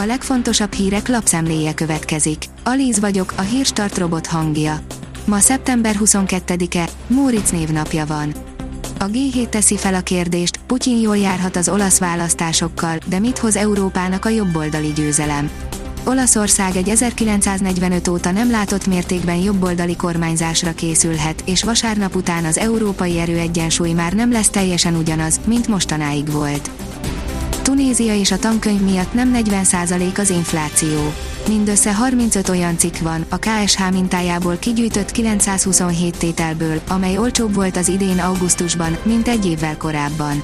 A legfontosabb hírek lapszemléje következik. Alíz vagyok, a hírstart robot hangja. Ma szeptember 22-e, Móricz névnapja van. A G7 teszi fel a kérdést, Putyin jól járhat az olasz választásokkal, de mit hoz Európának a jobboldali győzelem? Olaszország egy 1945 óta nem látott mértékben jobboldali kormányzásra készülhet, és vasárnap után az európai erőegyensúly már nem lesz teljesen ugyanaz, mint mostanáig volt. Tunézia és a tankönyv miatt nem 40% az infláció. Mindössze 35 olyan cikk van, a KSH mintájából kigyűjtött 927 tételből, amely olcsóbb volt az idén augusztusban, mint egy évvel korábban.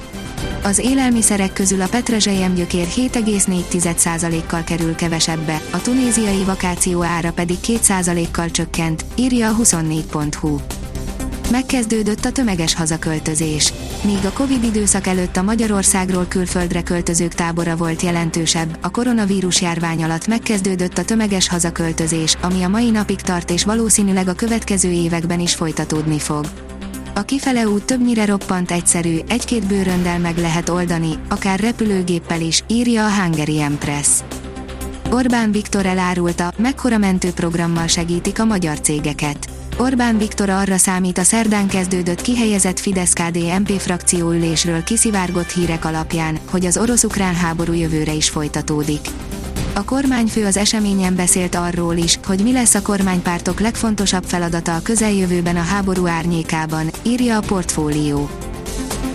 Az élelmiszerek közül a petrezselyem gyökér 7,4%-kal kerül kevesebbe, a tunéziai vakáció ára pedig 2%-kal csökkent, írja a 24.hu. Megkezdődött a tömeges hazaköltözés. Míg a Covid időszak előtt a Magyarországról külföldre költözők tábora volt jelentősebb, a koronavírus járvány alatt megkezdődött a tömeges hazaköltözés, ami a mai napig tart és valószínűleg a következő években is folytatódni fog. A kifele út többnyire roppant egyszerű, egy-két bőröndel meg lehet oldani, akár repülőgéppel is, írja a Hungary Empress. Orbán Viktor elárulta, mekkora mentőprogrammal segítik a magyar cégeket. Orbán Viktor arra számít a szerdán kezdődött kihelyezett Fidesz-KD-MP frakcióülésről kiszivárgott hírek alapján, hogy az orosz-ukrán háború jövőre is folytatódik. A kormányfő az eseményen beszélt arról is, hogy mi lesz a kormánypártok legfontosabb feladata a közeljövőben a háború árnyékában, írja a portfólió.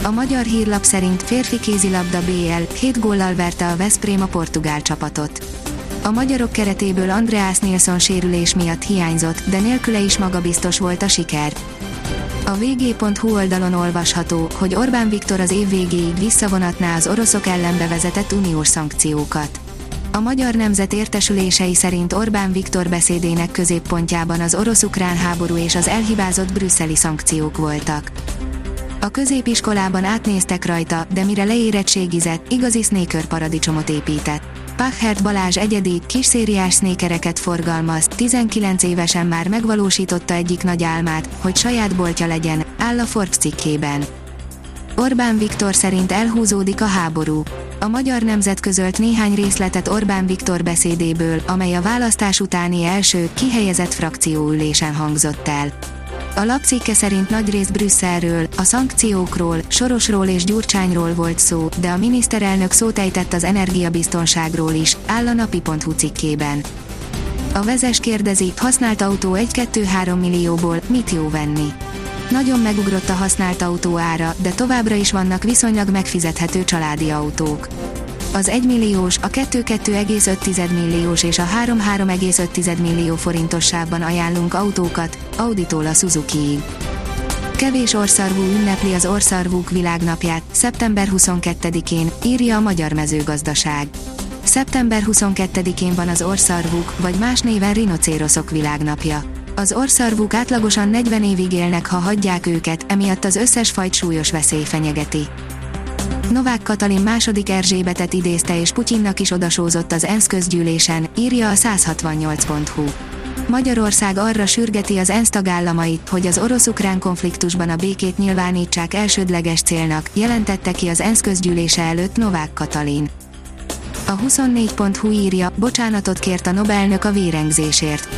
A magyar hírlap szerint férfi kézilabda BL 7 góllal verte a Veszprém a portugál csapatot. A magyarok keretéből Andreas Nilsson sérülés miatt hiányzott, de nélküle is magabiztos volt a siker. A vg.hu oldalon olvasható, hogy Orbán Viktor az év végéig visszavonatná az oroszok ellen bevezetett uniós szankciókat. A magyar nemzet értesülései szerint Orbán Viktor beszédének középpontjában az orosz-ukrán háború és az elhibázott brüsszeli szankciók voltak. A középiskolában átnéztek rajta, de mire leérettségizett, igazi snéker paradicsomot épített. Pachert Balázs egyedi, kisszériás sznékereket forgalmaz, 19 évesen már megvalósította egyik nagy álmát, hogy saját boltja legyen, áll a Forbes cikkében. Orbán Viktor szerint elhúzódik a háború. A magyar nemzet közölt néhány részletet Orbán Viktor beszédéből, amely a választás utáni első, kihelyezett frakcióülésen hangzott el. A lapcikke szerint nagyrészt Brüsszelről, a szankciókról, Sorosról és Gyurcsányról volt szó, de a miniszterelnök szót ejtett az energiabiztonságról is, áll a napi.hu cikkében. A vezes kérdezi, használt autó 1-2-3 millióból, mit jó venni? Nagyon megugrott a használt autó ára, de továbbra is vannak viszonylag megfizethető családi autók. Az 1 milliós, a 2-2,5 milliós és a 3-3,5 millió forintos sávban ajánlunk autókat, Auditól a Suzuki-ig. Kevés orszarvú ünnepli az orszarvúk világnapját, szeptember 22-én, írja a Magyar Mezőgazdaság. Szeptember 22-én van az orszarvúk, vagy más néven rinocéroszok világnapja. Az orszarvúk átlagosan 40 évig élnek, ha hagyják őket, emiatt az összes fajt súlyos veszély fenyegeti. Novák Katalin második Erzsébetet idézte és Putyinnak is odasózott az ENSZ közgyűlésen, írja a 168.hu. Magyarország arra sürgeti az ENSZ tagállamait, hogy az orosz-ukrán konfliktusban a békét nyilvánítsák elsődleges célnak, jelentette ki az ENSZ közgyűlése előtt Novák Katalin. A 24.hu írja, bocsánatot kért a Nobelnök a vérengzésért.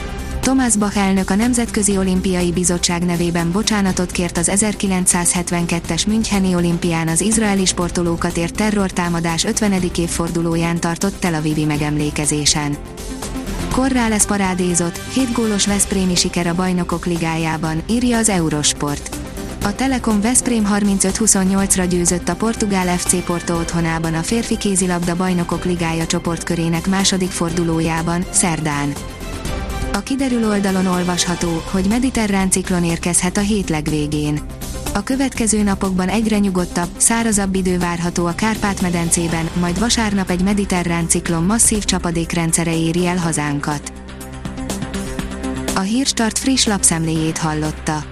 Thomas Bach elnök a Nemzetközi Olimpiai Bizottság nevében bocsánatot kért az 1972-es Müncheni olimpián az izraeli sportolókat ért terrortámadás 50. évfordulóján tartott Tel Avivi megemlékezésen. Korrá lesz parádézott, 7 gólos Veszprémi siker a bajnokok ligájában, írja az Eurosport. A Telekom Veszprém 35-28-ra győzött a portugál FC Porto otthonában a férfi kézilabda bajnokok ligája csoportkörének második fordulójában, szerdán. A kiderül oldalon olvasható, hogy mediterrán ciklon érkezhet a hét legvégén. A következő napokban egyre nyugodtabb, szárazabb idő várható a Kárpát-medencében, majd vasárnap egy mediterrán ciklon masszív csapadékrendszere éri el hazánkat. A Hírstart friss lapszemléjét hallotta.